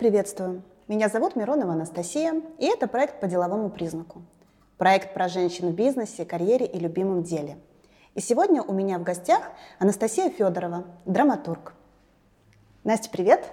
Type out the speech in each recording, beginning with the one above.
приветствую! Меня зовут Миронова Анастасия, и это проект по деловому признаку. Проект про женщин в бизнесе, карьере и любимом деле. И сегодня у меня в гостях Анастасия Федорова, драматург. Настя, привет!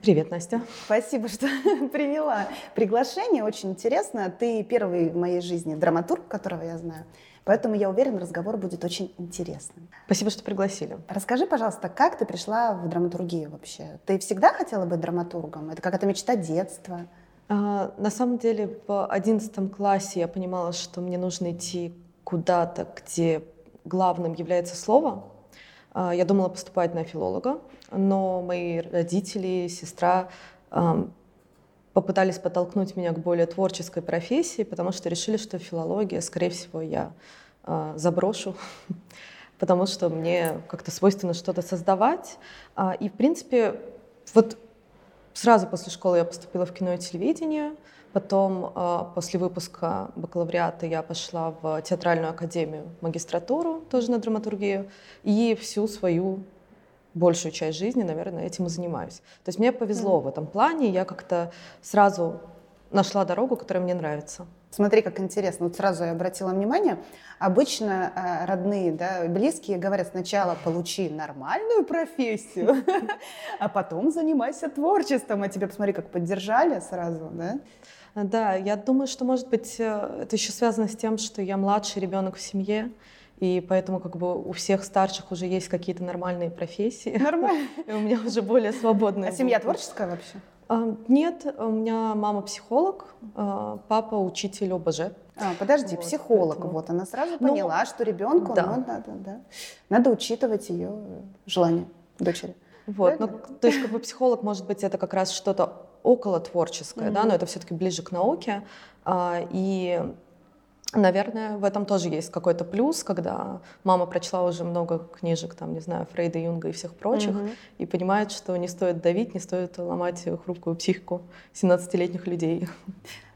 Привет, Настя. Спасибо, что приняла приглашение. Очень интересно. Ты первый в моей жизни драматург, которого я знаю. Поэтому я уверена, разговор будет очень интересным. Спасибо, что пригласили. Расскажи, пожалуйста, как ты пришла в драматургию вообще? Ты всегда хотела быть драматургом? Это какая-то мечта детства? А, на самом деле в одиннадцатом классе я понимала, что мне нужно идти куда-то, где главным является слово. А, я думала поступать на филолога, но мои родители, сестра попытались подтолкнуть меня к более творческой профессии, потому что решили, что филология, скорее всего, я э, заброшу, потому что мне как-то свойственно что-то создавать. А, и, в принципе, вот сразу после школы я поступила в кино и телевидение, потом э, после выпуска бакалавриата я пошла в театральную академию, магистратуру, тоже на драматургию, и всю свою большую часть жизни, наверное, этим и занимаюсь. То есть мне повезло в этом плане, я как-то сразу нашла дорогу, которая мне нравится. Смотри, как интересно. Вот сразу я обратила внимание, обычно э, родные, да, близкие говорят, сначала получи нормальную профессию, а потом занимайся творчеством. А тебя, посмотри, как поддержали сразу, да? Да, я думаю, что, может быть, э, это еще связано с тем, что я младший ребенок в семье, и поэтому как бы у всех старших уже есть какие-то нормальные профессии. Нормально. И у меня уже более свободная. А семья творческая вообще? А, нет, у меня мама психолог, а, папа учитель ОБЖ. А, подожди, вот, психолог, поэтому... вот она сразу ну, поняла, что ребенку да. ну, надо, да, надо учитывать ее желание дочери. Вот, ну, то есть как бы психолог, может быть, это как раз что-то около творческое, mm-hmm. да, но это все-таки ближе к науке. А, и Наверное, в этом тоже есть какой-то плюс, когда мама прочла уже много книжек, там, не знаю, Фрейда, Юнга и всех прочих, угу. и понимает, что не стоит давить, не стоит ломать хрупкую психику 17-летних людей.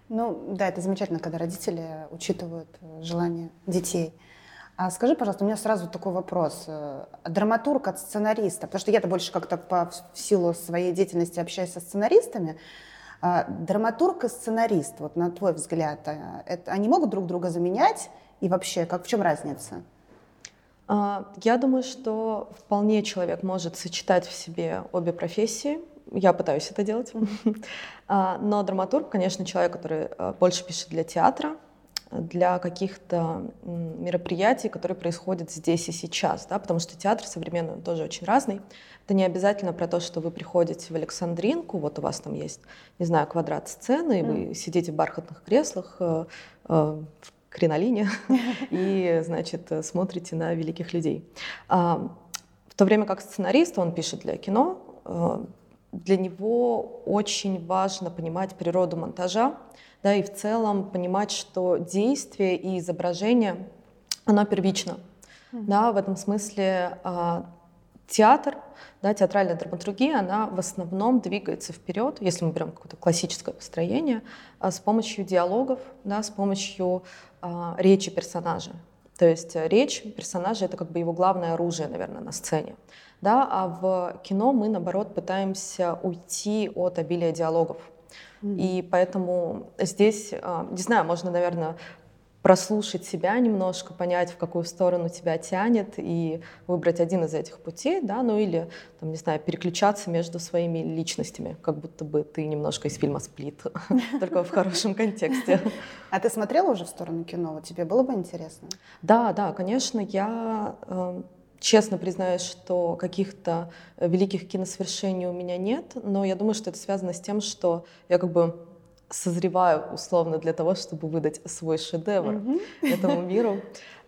Ну, да, это замечательно, когда родители учитывают э, желания детей. А скажи, пожалуйста, у меня сразу такой вопрос. Э, драматург от сценариста, потому что я-то больше как-то по в силу своей деятельности общаюсь со сценаристами, драматург и сценарист, вот на твой взгляд, а, это, они могут друг друга заменять? И вообще, как, в чем разница? А, я думаю, что вполне человек может сочетать в себе обе профессии. Я пытаюсь это делать. Но драматург, конечно, человек, который больше пишет для театра, для каких-то мероприятий, которые происходят здесь и сейчас, да, потому что театр современный он тоже очень разный. Это не обязательно про то, что вы приходите в Александринку, вот у вас там есть, не знаю, квадрат сцены, и вы сидите в бархатных креслах, э, э, в кринолине, и, значит, смотрите на великих людей. А, в то время как сценарист, он пишет для кино, э, для него очень важно понимать природу монтажа, да, и в целом понимать, что действие и изображение, оно первично. Mm-hmm. Да, в этом смысле а, театр, да, театральная драматургия, она в основном двигается вперед, если мы берем какое-то классическое построение, а, с помощью диалогов, да, с помощью а, речи персонажа. То есть речь персонажа — это как бы его главное оружие, наверное, на сцене. Да? А в кино мы, наоборот, пытаемся уйти от обилия диалогов. И поэтому здесь, а, не знаю, можно, наверное, прослушать себя немножко, понять, в какую сторону тебя тянет, и выбрать один из этих путей, да, ну или, там, не знаю, переключаться между своими личностями, как будто бы ты немножко из фильма «Сплит», только в хорошем контексте. А ты смотрела уже в сторону кино? Тебе было бы интересно? Да, да, конечно, я эм, Честно признаюсь, что каких-то великих киносвершений у меня нет, но я думаю, что это связано с тем, что я как бы созреваю условно для того, чтобы выдать свой шедевр mm-hmm. этому миру.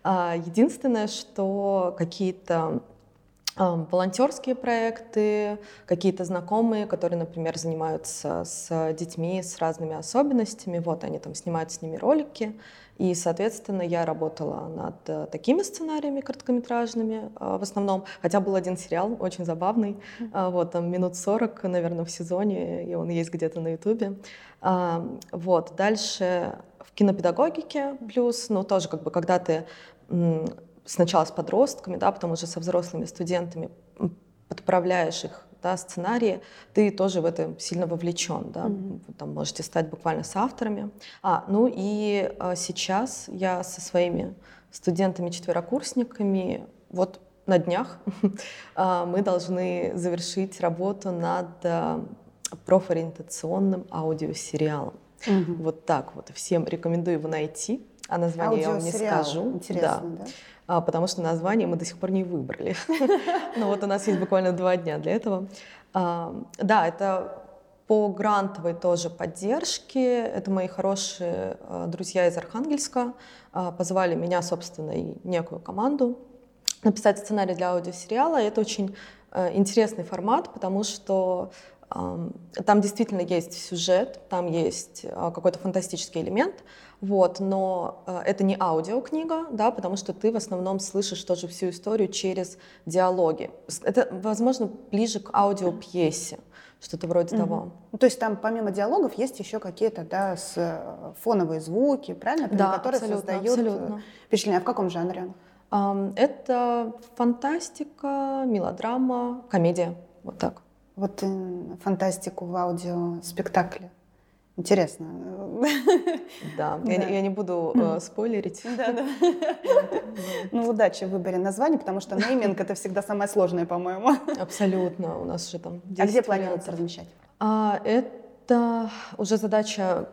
А, единственное, что какие-то волонтерские проекты, какие-то знакомые, которые, например, занимаются с детьми с разными особенностями, вот они там снимают с ними ролики, и, соответственно, я работала над э, такими сценариями короткометражными э, в основном. Хотя был один сериал очень забавный, э, вот там минут 40, наверное, в сезоне, и он есть где-то на Ютубе. Вот. Дальше в кинопедагогике плюс, ну тоже как бы когда ты сначала с подростками, да, потом уже со взрослыми студентами подправляешь их да, сценарии, ты тоже в это сильно вовлечен, да, mm-hmm. Вы там можете стать буквально с авторами. А, ну и а, сейчас я со своими студентами-четверокурсниками вот на днях а, мы должны завершить работу над а, профориентационным аудиосериалом. Угу. Вот так вот. Всем рекомендую его найти. А название я вам не скажу. Интересно, да. да? А, потому что название мы до сих пор не выбрали. Но вот у нас есть буквально два дня для этого. А, да, это по грантовой тоже поддержке. Это мои хорошие а, друзья из Архангельска. Позвали меня, собственно, и некую команду написать сценарий для аудиосериала. Это очень интересный формат, потому что там действительно есть сюжет, там есть какой-то фантастический элемент, вот, но а, это не аудиокнига, да, потому что ты в основном слышишь тоже всю историю через диалоги. Это, возможно, ближе к аудиопьесе, что-то вроде mm-hmm. того. Ну, то есть там помимо диалогов есть еще какие-то да, с, э, фоновые звуки, правильно? Да, которые абсолютно, создают э, абсолютно. впечатление. А в каком жанре? Это фантастика, мелодрама, комедия, вот так. Вот фантастику в аудиоспектакле. Интересно. Да, да. Я, я не буду э, спойлерить. Да, да. Ну, удачи в выборе названия, потому что нейминг — это всегда самое сложное, по-моему. Абсолютно. У нас же там А где планируется размещать? А, это уже задача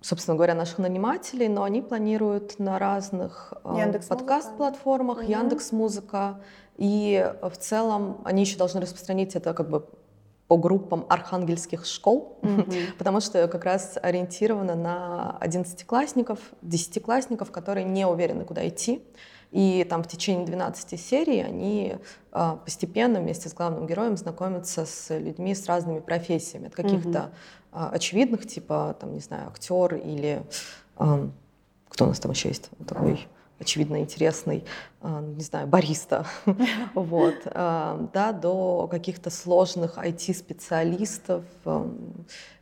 собственно говоря, наших нанимателей, но они планируют на разных э, подкаст-платформах, угу. Яндекс Музыка, и в целом они еще должны распространить это как бы по группам архангельских школ, mm-hmm. потому что как раз ориентировано на одиннадцатиклассников, десятиклассников, которые не уверены, куда идти. И там в течение 12 серий они э, постепенно вместе с главным героем знакомятся с людьми с разными профессиями. От каких-то э, очевидных, типа, там, не знаю, актер или э, кто у нас там еще есть такой очевидно интересный, а, не знаю, бариста, вот, а, да, до каких-то сложных IT-специалистов.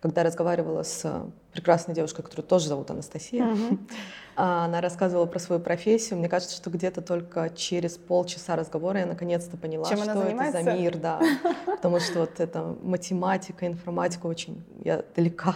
Когда разговаривала с прекрасной девушкой, которую тоже зовут Анастасия, а, она рассказывала про свою профессию. Мне кажется, что где-то только через полчаса разговора я наконец-то поняла, Чем что это за мир, да, потому что вот эта математика, информатика очень я далека.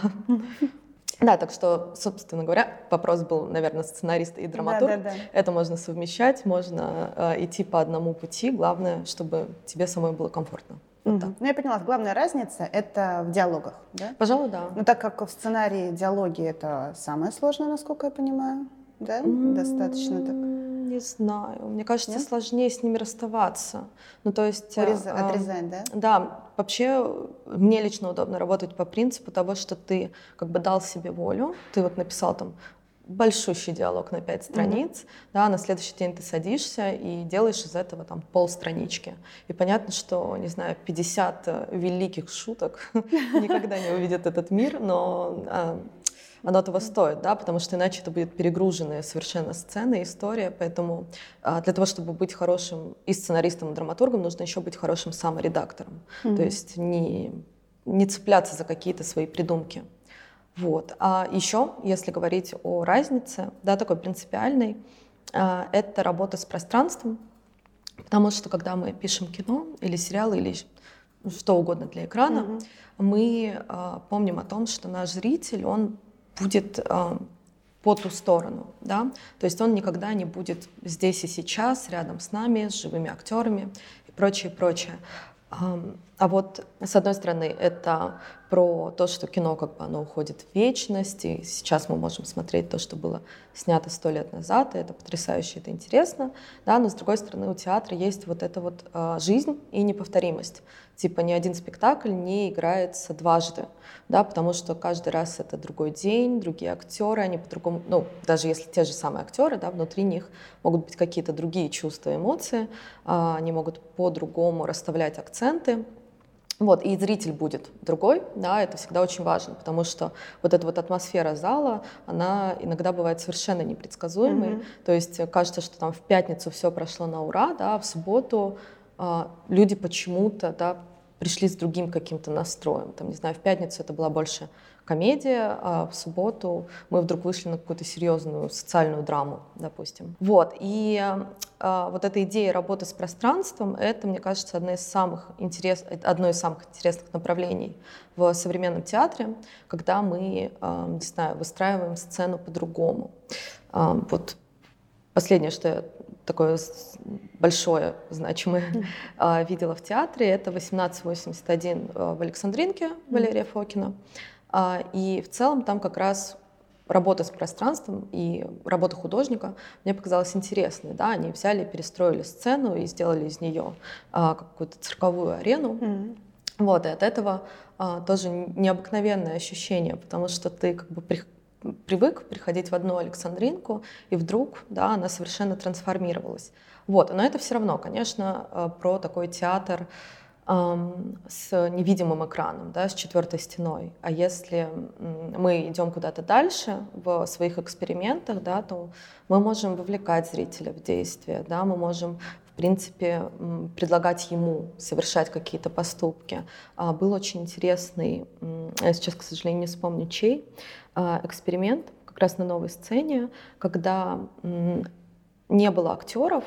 Да, так что, собственно говоря, вопрос был, наверное, сценарист и драматург. Да, да, да. Это можно совмещать, можно э, идти по одному пути. Главное, чтобы тебе самой было комфортно. Вот mm-hmm. Ну, я поняла, главная разница — это в диалогах, да? Пожалуй, да. Но так как в сценарии диалоги — это самое сложное, насколько я понимаю, да? Mm-hmm. Достаточно так не знаю. Мне кажется, Нет? сложнее с ними расставаться. Ну, то есть... Урез... Э, Отрезать, да? Да. Вообще, мне лично удобно работать по принципу того, что ты как бы дал себе волю, ты вот написал там большущий диалог на пять страниц, mm-hmm. да, на следующий день ты садишься и делаешь из этого там полстранички. И понятно, что, не знаю, 50 э, великих шуток никогда не увидят этот мир, но а, оно того стоит, да, потому что иначе это будет перегруженная совершенно сцена, история, поэтому а, для того, чтобы быть хорошим и сценаристом, и драматургом, нужно еще быть хорошим саморедактором, mm-hmm. то есть не, не цепляться за какие-то свои придумки. Вот. А еще, если говорить о разнице, да, такой принципиальной, а, это работа с пространством, потому что когда мы пишем кино или сериалы или что угодно для экрана, mm-hmm. мы э, помним о том, что наш зритель, он будет э, по ту сторону, да, то есть он никогда не будет здесь и сейчас, рядом с нами, с живыми актерами и прочее, прочее. А вот, с одной стороны, это про то, что кино как бы оно уходит в вечность, и сейчас мы можем смотреть то, что было снято сто лет назад, и это потрясающе, это интересно, да, но с другой стороны, у театра есть вот эта вот э, жизнь и неповторимость. Типа ни один спектакль не играется дважды, да, потому что каждый раз это другой день, другие актеры, они по-другому, ну, даже если те же самые актеры, да, внутри них могут быть какие-то другие чувства, эмоции, э, они могут по-другому расставлять акценты, вот, и зритель будет другой, да, это всегда очень важно, потому что вот эта вот атмосфера зала, она иногда бывает совершенно непредсказуемой. Mm-hmm. То есть кажется, что там в пятницу все прошло на ура, да, а в субботу э, люди почему-то, да, пришли с другим каким-то настроем. Там, не знаю, в пятницу это была больше комедия, а в субботу мы вдруг вышли на какую-то серьезную социальную драму, допустим. Вот, и а, вот эта идея работы с пространством, это, мне кажется, одно из самых, интерес, одно из самых интересных направлений в современном театре, когда мы, а, не знаю, выстраиваем сцену по-другому. А, вот последнее, что я такое большое, значимое mm. видела в театре, это 1881 в Александринке Валерия Фокина. А, и в целом там как раз работа с пространством и работа художника мне показалась интересной. Да? Они взяли, перестроили сцену и сделали из нее а, какую-то цирковую арену. Mm-hmm. Вот, и от этого а, тоже необыкновенное ощущение, потому что ты как бы при, привык приходить в одну Александринку, и вдруг да, она совершенно трансформировалась. Вот, но это все равно, конечно, а, про такой театр, с невидимым экраном, да, с четвертой стеной. А если мы идем куда-то дальше в своих экспериментах, да, то мы можем вовлекать зрителя в действие, да, мы можем в принципе, предлагать ему совершать какие-то поступки. А, был очень интересный, я сейчас, к сожалению, не вспомню чей, а, эксперимент как раз на новой сцене, когда не было актеров,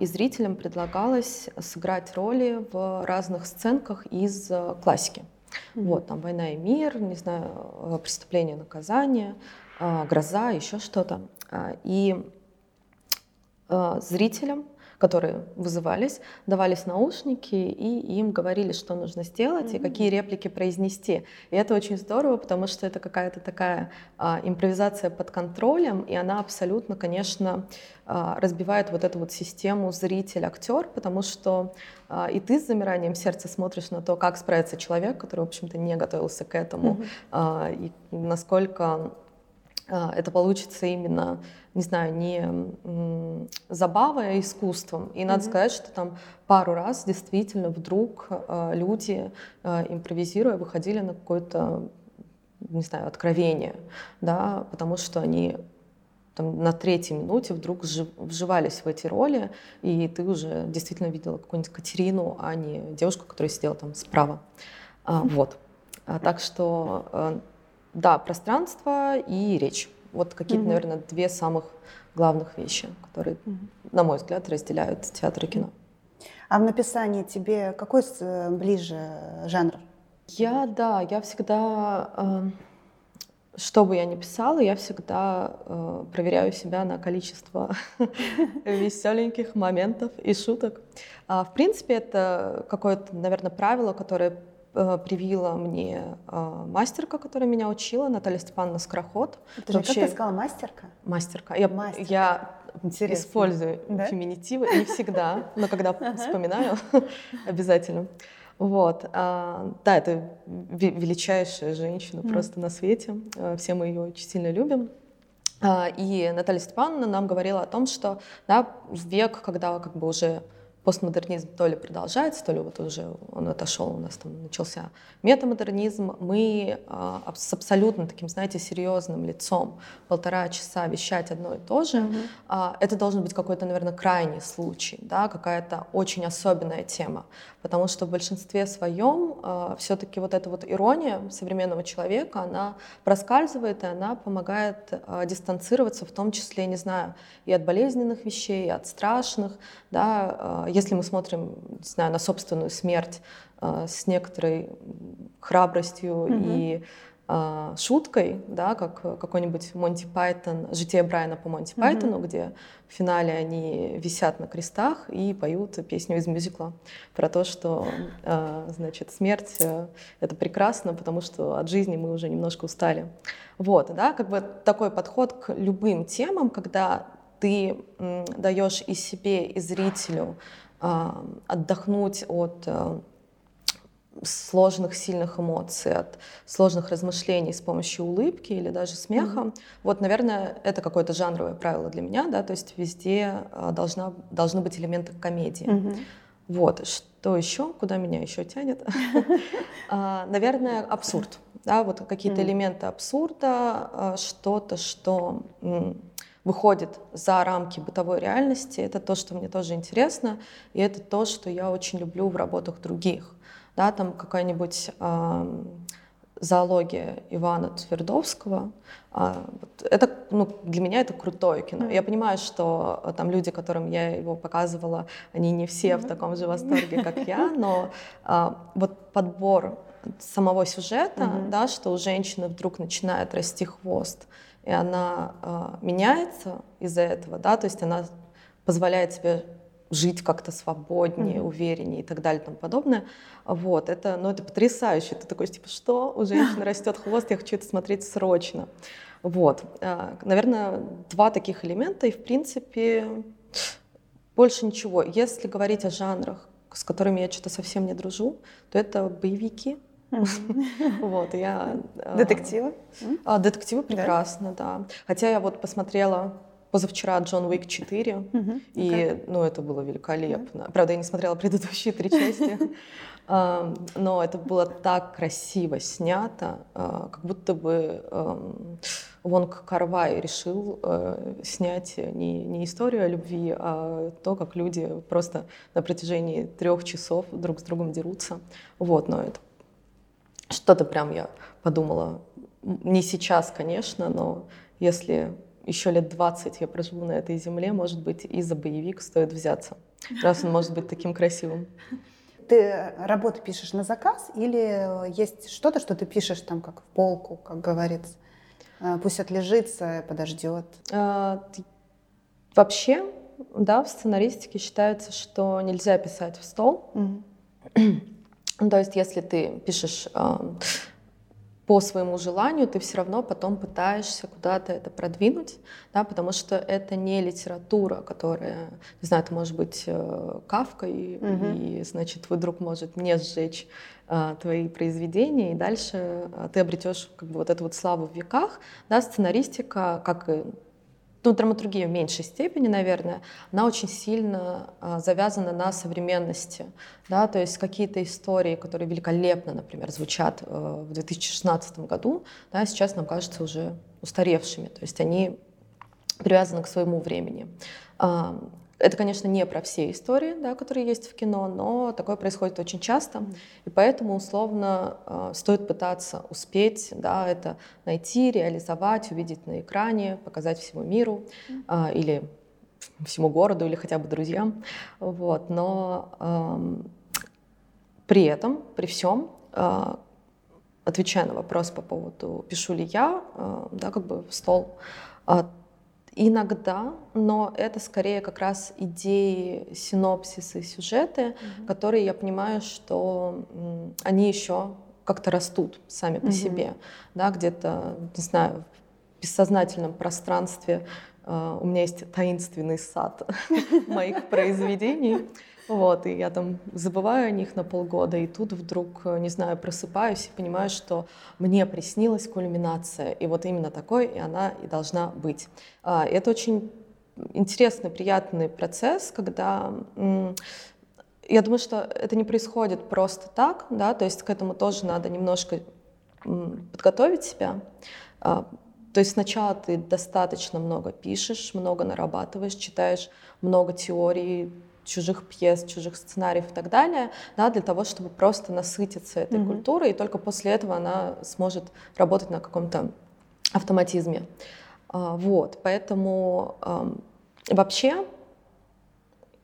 и зрителям предлагалось сыграть роли в разных сценках из э, классики. Mm-hmm. Вот, там «Война и мир», не знаю, «Преступление и наказание», э, «Гроза», еще что-то. А, и зрителям которые вызывались, давались наушники, и им говорили, что нужно сделать mm-hmm. и какие реплики произнести. И это очень здорово, потому что это какая-то такая а, импровизация под контролем, и она абсолютно, конечно, а, разбивает вот эту вот систему зритель-актер, потому что а, и ты с замиранием сердца смотришь на то, как справится человек, который, в общем-то, не готовился к этому, mm-hmm. а, и насколько это получится именно не знаю, не забавой, а искусством. И надо mm-hmm. сказать, что там пару раз действительно вдруг э, люди, э, импровизируя, выходили на какое-то, не знаю, откровение, да, потому что они там, на третьей минуте вдруг вживались в эти роли, и ты уже действительно видела какую-нибудь Катерину, а не девушку, которая сидела там справа. А, вот. А, так что, да, пространство и речь. Вот какие-то, mm-hmm. наверное, две самых главных вещи, которые, mm-hmm. на мой взгляд, разделяют театр и кино. А в написании тебе какой ближе жанр? Я, да, я всегда, э, что бы я ни писала, я всегда э, проверяю себя на количество веселеньких моментов и шуток. А, в принципе, это какое-то, наверное, правило, которое Э, привила мне э, мастерка, которая меня учила, Наталья Степановна Скороход. Же, Вообще, как ты сказала, мастерка? Мастерка. Я, мастерка. я использую да? феминитивы, не всегда, но когда вспоминаю, обязательно. Вот. А, да, это величайшая женщина просто на свете. Э, все мы ее очень сильно любим. И Наталья Степановна нам говорила о том, что да, в век, когда как бы уже постмодернизм то ли продолжается, то ли вот уже он отошел, у нас там начался метамодернизм, мы а, с абсолютно таким, знаете, серьезным лицом полтора часа вещать одно и то же, mm-hmm. а, это должен быть какой-то, наверное, крайний случай, да, какая-то очень особенная тема, потому что в большинстве своем а, все-таки вот эта вот ирония современного человека, она проскальзывает, и она помогает а, дистанцироваться, в том числе, не знаю, и от болезненных вещей, и от страшных, да, а, если мы смотрим, не знаю, на собственную смерть э, с некоторой храбростью mm-hmm. и э, шуткой, да, как какой-нибудь Монти Пайтон, «Житие Брайана по Монти mm-hmm. Пайтону», где в финале они висят на крестах и поют песню из мюзикла про то, что, э, значит, смерть это прекрасно, потому что от жизни мы уже немножко устали. Вот, да, как бы такой подход к любым темам, когда ты даешь и себе, и зрителю отдохнуть от э, сложных, сильных эмоций, от сложных размышлений с помощью улыбки или даже смеха. Mm-hmm. Вот, наверное, это какое-то жанровое правило для меня, да, то есть везде а, должна, должны быть элементы комедии. Mm-hmm. Вот, что еще, куда меня еще тянет? А, наверное, абсурд, да, вот какие-то элементы абсурда, что-то, что выходит за рамки бытовой реальности. Это то, что мне тоже интересно, и это то, что я очень люблю в работах других. Да, там какая-нибудь э, зоология Ивана Твердовского. Э, это, ну, для меня это крутое кино. Я понимаю, что э, там люди, которым я его показывала, они не все в таком же восторге, как я, но э, вот подбор самого сюжета, mm-hmm. да, что у женщины вдруг начинает расти хвост, и она э, меняется из-за этого, да, то есть она позволяет себе жить как-то свободнее, mm-hmm. увереннее и так далее и тому подобное. Вот, это, ну, это потрясающе. Ты такой, типа, что? У женщины растет хвост, я хочу это смотреть срочно. Вот. Наверное, два таких элемента, и, в принципе, больше ничего. Если говорить о жанрах, с которыми я что-то совсем не дружу, то это боевики, вот, я... Э, детективы? А, детективы прекрасно, да. Хотя я вот посмотрела позавчера Джон Уик 4, и, ну, это было великолепно. Правда, я не смотрела предыдущие три части, но это было так красиво снято, а, как будто бы Вонг Карвай решил э, снять не, не историю о любви, а то, как люди просто на протяжении трех часов друг с другом дерутся. Вот, но это что-то прям я подумала, не сейчас, конечно, но если еще лет 20 я проживу на этой земле, может быть, и за боевик стоит взяться, раз он может быть таким красивым. Ты работы пишешь на заказ или есть что-то, что ты пишешь там как в полку, как говорится? Э, пусть отлежится, подождет. А, вообще, да, в сценаристике считается, что нельзя писать в стол. Mm-hmm. Ну, то есть, если ты пишешь э, по своему желанию, ты все равно потом пытаешься куда-то это продвинуть, да, потому что это не литература, которая, не знаю, это может быть э, кавкой, угу. и, значит, твой друг может не сжечь э, твои произведения, и дальше э, ты обретешь как бы вот эту вот славу в веках, да, сценаристика, как и ну, драматургия в меньшей степени, наверное, она очень сильно а, завязана на современности, да, то есть какие-то истории, которые великолепно, например, звучат э, в 2016 году, да, сейчас нам кажутся уже устаревшими, то есть они привязаны к своему времени. Это, конечно, не про все истории, да, которые есть в кино, но такое происходит очень часто, и поэтому условно э, стоит пытаться успеть, да, это найти, реализовать, увидеть на экране, показать всему миру э, или всему городу или хотя бы друзьям, вот. Но э, при этом, при всем, э, отвечая на вопрос по поводу пишу ли я, э, да, как бы в стол. Иногда, но это скорее как раз идеи, синопсисы, сюжеты, mm-hmm. которые я понимаю, что они еще как-то растут сами по mm-hmm. себе, да, где-то, не знаю, в бессознательном пространстве Uh, у меня есть таинственный сад моих произведений, вот, и я там забываю о них на полгода, и тут вдруг, не знаю, просыпаюсь и понимаю, что мне приснилась кульминация, и вот именно такой, и она и должна быть. А, это очень интересный, приятный процесс, когда я думаю, что это не происходит просто так, да, то есть к этому тоже надо немножко подготовить себя. А, то есть сначала ты достаточно много пишешь, много нарабатываешь, читаешь много теорий, чужих пьес, чужих сценариев и так далее, да, для того, чтобы просто насытиться этой mm-hmm. культурой, и только после этого она сможет работать на каком-то автоматизме. А, вот, поэтому а, вообще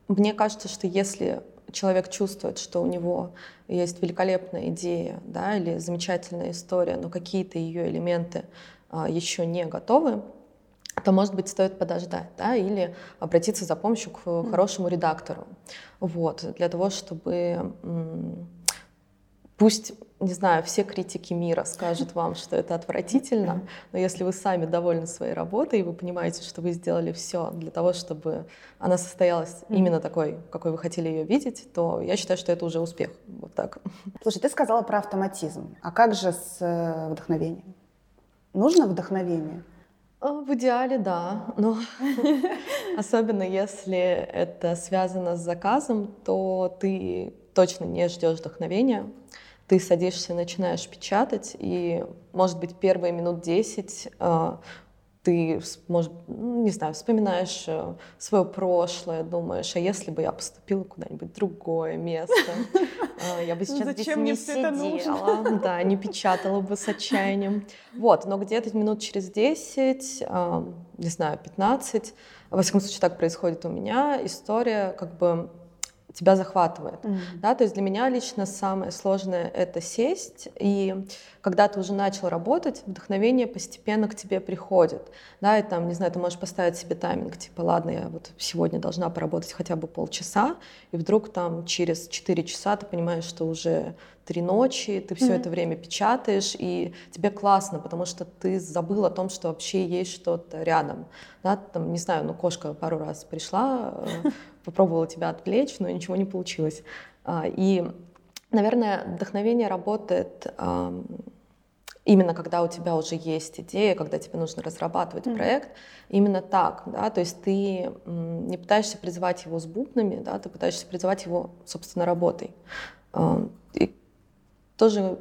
мне кажется, что если человек чувствует, что у него есть великолепная идея, да, или замечательная история, но какие-то ее элементы а, еще не готовы, то, может быть, стоит подождать, да, или обратиться за помощью к хорошему редактору, вот, для того, чтобы пусть, не знаю, все критики мира скажут вам, что это отвратительно, но если вы сами довольны своей работой, и вы понимаете, что вы сделали все для того, чтобы она состоялась именно такой, какой вы хотели ее видеть, то я считаю, что это уже успех. Вот так. Слушай, ты сказала про автоматизм. А как же с э, вдохновением? Нужно вдохновение? А, в идеале, да, но особенно если это связано с заказом, то ты точно не ждешь вдохновения. Ты садишься, начинаешь печатать, и, может быть, первые минут 10 а, ты может, не знаю, вспоминаешь э, свое прошлое, думаешь, а если бы я поступила куда-нибудь в другое место, э, я бы сейчас здесь не сидела, да, не печатала бы с отчаянием. Вот, но где-то минут через 10, не знаю, 15, во всяком случае так происходит у меня, история как бы тебя захватывает. Mm-hmm. Да, то есть для меня лично самое сложное это сесть, и когда ты уже начал работать, вдохновение постепенно к тебе приходит. Да, и там, не знаю, ты можешь поставить себе тайминг, типа, ладно, я вот сегодня должна поработать хотя бы полчаса, и вдруг там через 4 часа ты понимаешь, что уже три ночи, ты все mm-hmm. это время печатаешь, и тебе классно, потому что ты забыл о том, что вообще есть что-то рядом. Да, там, не знаю, ну, кошка пару раз пришла, э, попробовала тебя отвлечь, но ничего не получилось. А, и, наверное, вдохновение работает именно когда у тебя уже есть идея, когда тебе нужно разрабатывать mm-hmm. проект, именно так, да, то есть ты не пытаешься призывать его с бубнами, да, ты пытаешься призывать его, собственно, работой. И тоже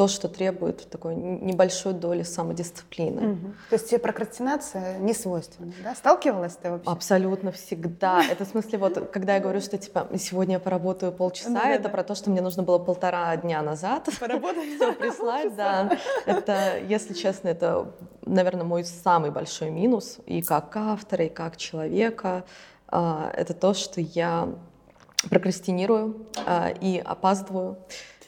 то, что требует такой небольшой доли самодисциплины. Угу. То есть тебе прокрастинация не свойственна, да? Сталкивалась ты вообще? Абсолютно всегда. Это в смысле, вот, когда я говорю, что, типа, сегодня я поработаю полчаса, да, это да. про то, что мне нужно было полтора дня назад Поработать? все прислать, да. Это, если честно, это, наверное, мой самый большой минус и как автора, и как человека. А, это то, что я прокрастинирую а, и опаздываю.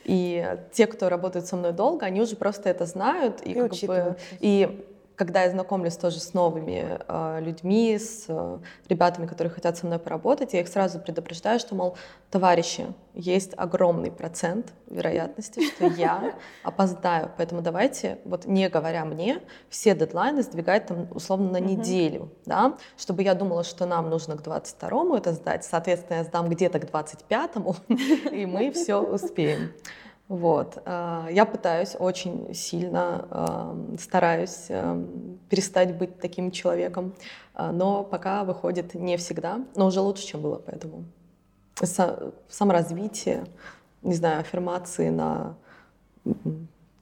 И те, кто работает со мной долго, они уже просто это знают. И, и, как бы, и когда я знакомлюсь тоже с новыми э, людьми, с э, ребятами, которые хотят со мной поработать, я их сразу предупреждаю, что, мол, товарищи, есть огромный процент вероятности, что я опоздаю. Поэтому давайте, вот не говоря мне, все дедлайны сдвигать там условно на неделю, да, чтобы я думала, что нам нужно к 22-му это сдать, соответственно, я сдам где-то к 25-му, и мы все успеем. Вот. Э, я пытаюсь очень сильно, стараюсь перестать быть таким человеком, э, но пока выходит не всегда, но уже лучше, чем было, поэтому саморазвитие, не знаю, аффирмации на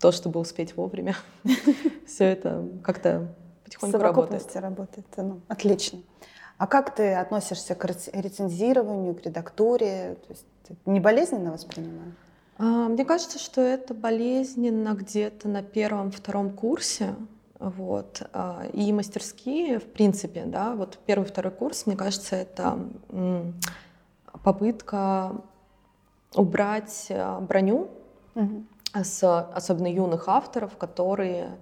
то, чтобы успеть вовремя, все это как-то потихоньку работает. работает. Ну, отлично. А как ты относишься к рецензированию, к редактуре? То есть не болезненно воспринимаешь? А, мне кажется, что это болезненно где-то на первом-втором курсе. Вот. А, и мастерские, в принципе, да, вот первый, второй курс, мне кажется, это попытка убрать а, броню угу. с особенно юных авторов, которые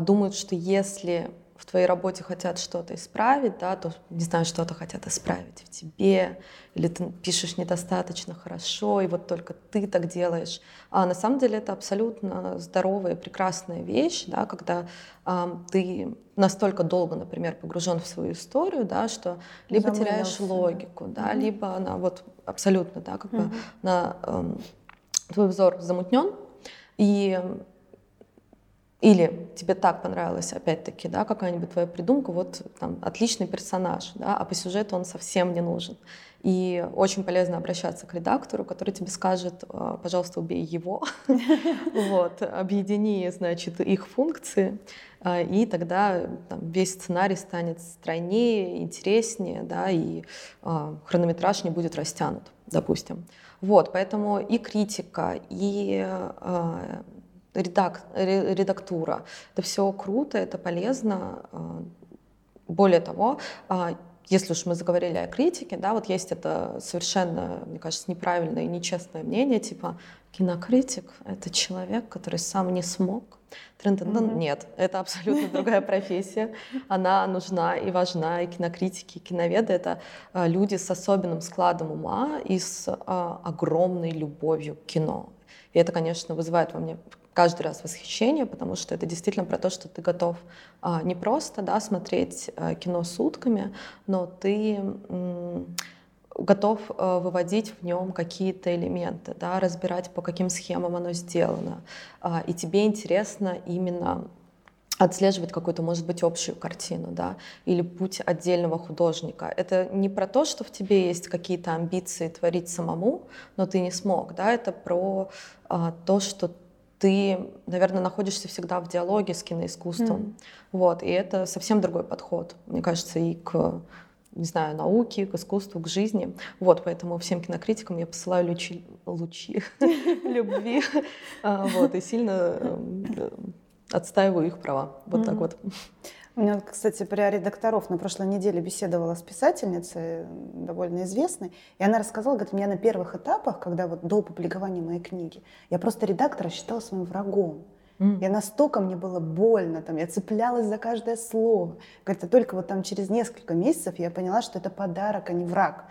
думают, что если в твоей работе хотят что-то исправить, да, то, не знаю, что-то хотят исправить в тебе, или ты пишешь недостаточно хорошо, и вот только ты так делаешь. А на самом деле это абсолютно здоровая, прекрасная вещь, да, когда а, ты настолько долго, например, погружен в свою историю, да, что либо Замылился, теряешь логику, да, да mm-hmm. либо она вот абсолютно, да, как mm-hmm. бы на эм, твой взор замутнен, и или тебе так понравилась, опять-таки, да, какая-нибудь твоя придумка, вот там отличный персонаж, да, а по сюжету он совсем не нужен. И очень полезно обращаться к редактору, который тебе скажет, «А, пожалуйста, убей его, вот, объедини, значит, их функции, а, и тогда там, весь сценарий станет стройнее, интереснее, да, и а, хронометраж не будет растянут, допустим. Вот, поэтому и критика, и редак, редактура. Это все круто, это полезно. А, более того, а, если уж мы заговорили о критике, да, вот есть это совершенно, мне кажется, неправильное и нечестное мнение, типа кинокритик — это человек, который сам не смог. Mm-hmm. Нет, это абсолютно другая профессия. Она нужна и важна, и кинокритики, и киноведы — это а, люди с особенным складом ума и с огромной любовью к кино. И это, конечно, вызывает во мне каждый раз восхищение, потому что это действительно про то, что ты готов а, не просто да, смотреть а, кино сутками, но ты готов а, выводить в нем какие-то элементы, да, разбирать, по каким схемам оно сделано. И тебе интересно именно отслеживать какую-то, может быть, общую картину, да, или путь отдельного художника. Это не про то, что в тебе есть какие-то амбиции творить самому, но ты не смог, да, это про а, то, что ты, наверное, находишься всегда в диалоге с киноискусством. Mm. Вот, и это совсем другой подход, мне кажется, и к не знаю, науке, к искусству, к жизни. Вот, поэтому всем кинокритикам я посылаю лучи, лучи любви, а, вот, и сильно э, отстаиваю их права. Вот так вот. У меня, кстати, при редакторов на прошлой неделе беседовала с писательницей, довольно известной, и она рассказала, говорит, меня на первых этапах, когда вот до публикования моей книги, я просто редактора считала своим врагом. Я настолько мне было больно, там, я цеплялась за каждое слово. Говорит, а только вот там через несколько месяцев я поняла, что это подарок, а не враг.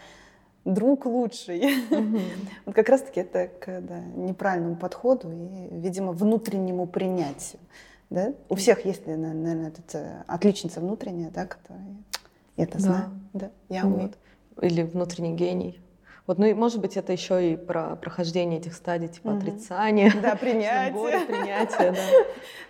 Друг лучший. Mm-hmm. вот как раз-таки это к да, неправильному подходу и, видимо, внутреннему принятию. Да? У всех есть, наверное, эта э, отличница внутренняя, да, которая это да. знаю. Да, я вот. умею. Или внутренний гений. Вот, ну и может быть это еще и про прохождение этих стадий, типа угу. отрицания, да, принятия, горе, принятия, да.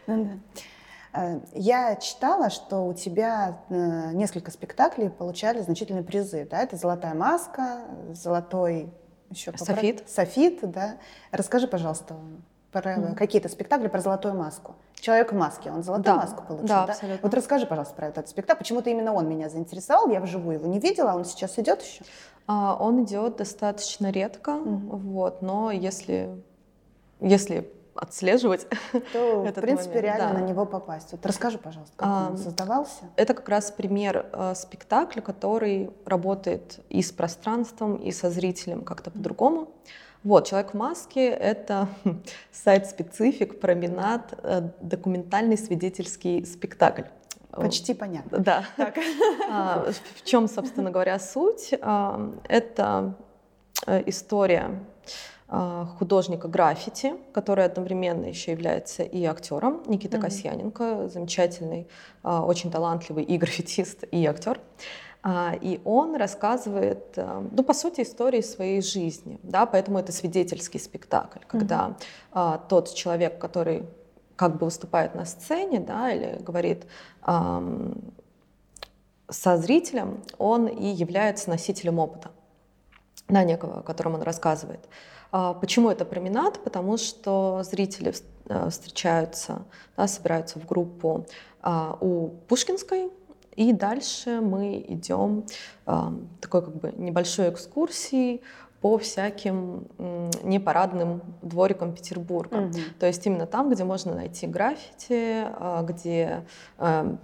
Ну, да. Э, я читала, что у тебя э, несколько спектаклей получали значительные призы, да? Это "Золотая маска", "Золотой" еще софит, софит, да. Расскажи, пожалуйста, про mm. какие-то спектакли про золотую маску. Человек в маске, он золотую да, маску получил, да, да? Абсолютно. Вот расскажи, пожалуйста, про этот спектакль. Почему-то именно он меня заинтересовал, я вживую его не видела, а он сейчас идет еще? А, он идет достаточно редко, mm. вот, но если, если отслеживать то, в принципе, момент. реально да. на него попасть. Вот расскажи, пожалуйста, как а, он создавался. Это как раз пример э, спектакля, который работает и с пространством, и со зрителем как-то по-другому. Вот, «Человек в маске» — это сайт-специфик, променад, э, документальный свидетельский спектакль. Почти понятно. Да. Так. А, в чем, собственно говоря, суть? А, это э, история а, художника граффити, который одновременно еще является и актером, Никита mm-hmm. Касьяненко, замечательный, очень талантливый и граффитист, и актер. А, и он рассказывает, э, ну, по сути, истории своей жизни, да, поэтому это свидетельский спектакль, когда mm-hmm. тот человек, который как бы выступает на сцене, да, или говорит со зрителем, он и является носителем опыта, да, некого, о котором он рассказывает. А почему это променад? Потому что зрители э, встречаются, да, собираются в группу а, у Пушкинской, и дальше мы идем э, такой как бы небольшой экскурсией по всяким непарадным дворикам Петербурга. Mm-hmm. То есть именно там, где можно найти граффити, э, где э,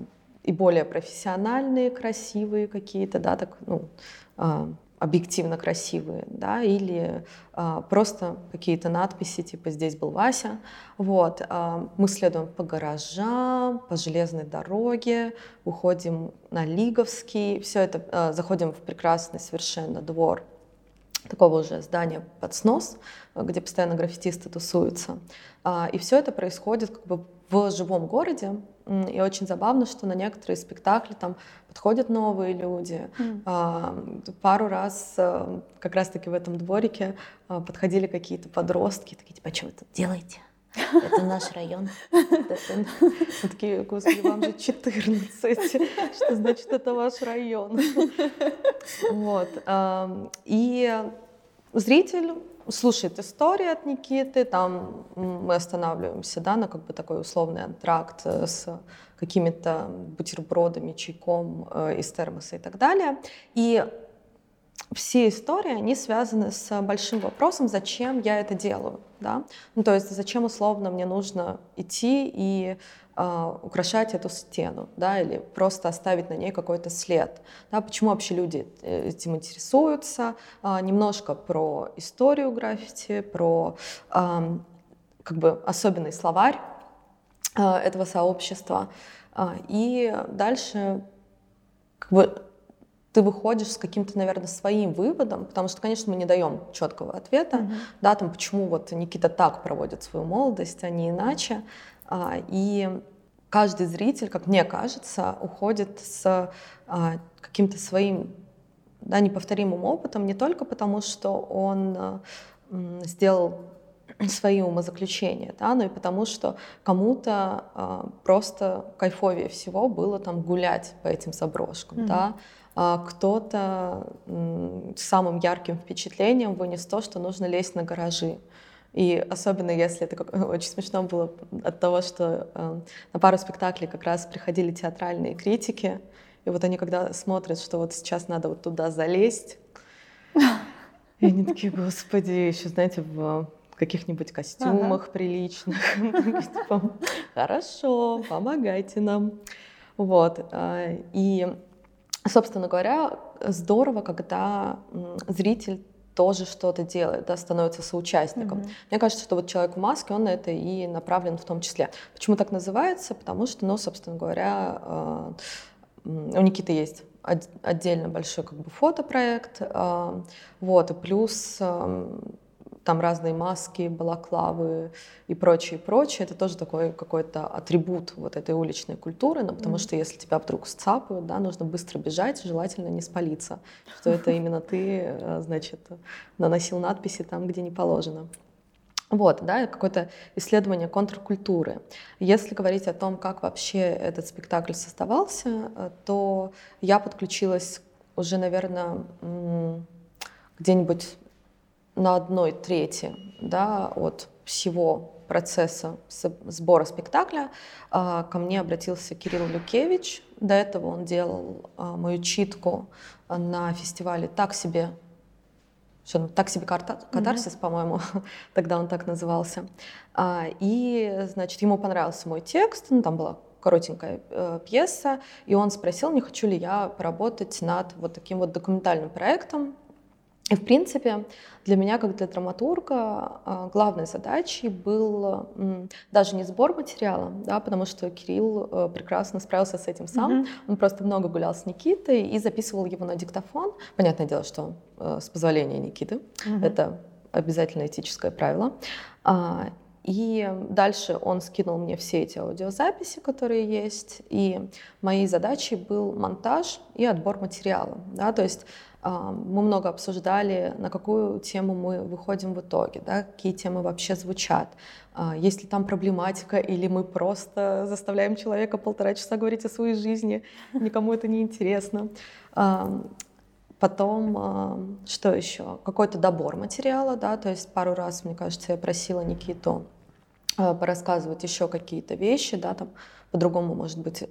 и более профессиональные, красивые какие-то, да, так, ну, э, объективно красивые, да, или а, просто какие-то надписи, типа «здесь был Вася». Вот. А, мы следуем по гаражам, по железной дороге, уходим на Лиговский, все это, а, заходим в прекрасный совершенно двор такого уже здания под снос, где постоянно граффитисты тусуются. А, и все это происходит как бы в живом городе, и очень забавно, что на некоторые спектакли там подходят новые люди. Mm. Пару раз э, как раз-таки в этом дворике э, подходили какие-то подростки, такие типа, «А что вы тут делаете? Это наш район. Мы такие, господи, вам же 14. Что значит, это ваш район? Вот. И зритель слушает истории от Никиты, там мы останавливаемся, да, на как бы такой условный антракт э, с какими-то бутербродами, чайком э, из термоса и так далее. И все истории, они связаны с большим вопросом, зачем я это делаю, да? Ну, то есть зачем условно мне нужно идти и э, украшать эту стену, да, или просто оставить на ней какой-то след, да? Почему вообще люди э, этим интересуются? Э, немножко про историю граффити, про э, как бы особенный словарь этого сообщества, э, и дальше как бы ты выходишь с каким-то, наверное, своим выводом, потому что, конечно, мы не даем четкого ответа, mm-hmm. да, там, почему вот Никита так проводит свою молодость, а не иначе. А, и каждый зритель, как мне кажется, уходит с а, каким-то своим да, неповторимым опытом не только потому, что он а, сделал свои умозаключения, да, но и потому, что кому-то э, просто кайфовее всего было там гулять по этим заброшкам, mm-hmm. да, а кто-то самым ярким впечатлением вынес то, что нужно лезть на гаражи. И особенно если это как, очень смешно было от того, что э, на пару спектаклей как раз приходили театральные критики, и вот они когда смотрят, что вот сейчас надо вот туда залезть, и они такие, господи, еще, знаете, в каких-нибудь костюмах ага. приличных. Типа, Хорошо, помогайте нам. Вот. Э, и, собственно говоря, здорово, когда зритель тоже что-то делает, да, становится соучастником. Mm-hmm. Мне кажется, что вот человек в маске, он на это и направлен в том числе. Почему так называется? Потому что, ну, собственно говоря, э, у Никиты есть отдельно большой как бы фотопроект, э, вот, и плюс там разные маски, балаклавы и прочее, прочее. Это тоже такой какой-то атрибут вот этой уличной культуры, но потому mm-hmm. что если тебя вдруг сцапают, да, нужно быстро бежать, желательно не спалиться, что это именно ты, э, значит, наносил надписи там, где не положено. Вот, да, какое-то исследование контркультуры. Если говорить о том, как вообще этот спектакль создавался, э, то я подключилась уже, наверное, где-нибудь на одной трети да, от всего процесса сбора спектакля а, ко мне обратился Кирилл Люкевич. До этого он делал а, мою читку на фестивале «Так себе», что, ну, «Так себе катарсис», mm-hmm. по-моему, тогда он так назывался. А, и, значит, ему понравился мой текст, ну, там была коротенькая э, пьеса, и он спросил, не хочу ли я поработать над вот таким вот документальным проектом, и, в принципе, для меня, как для драматурга, а, главной задачей был даже не сбор материала, да, потому что Кирилл э, прекрасно справился с этим сам. Mm-hmm. Он просто много гулял с Никитой и записывал его на диктофон. Понятное дело, что э, с позволения Никиты. Mm-hmm. Это обязательно этическое правило. А, и дальше он скинул мне все эти аудиозаписи, которые есть. И моей задачей был монтаж и отбор материала. Да? То есть мы много обсуждали, на какую тему мы выходим в итоге, да, какие темы вообще звучат, а, есть ли там проблематика, или мы просто заставляем человека полтора часа говорить о своей жизни, никому это не интересно. А, потом, что еще? Какой-то добор материала, да, то есть пару раз, мне кажется, я просила Никиту порассказывать еще какие-то вещи, да, там по-другому, может быть,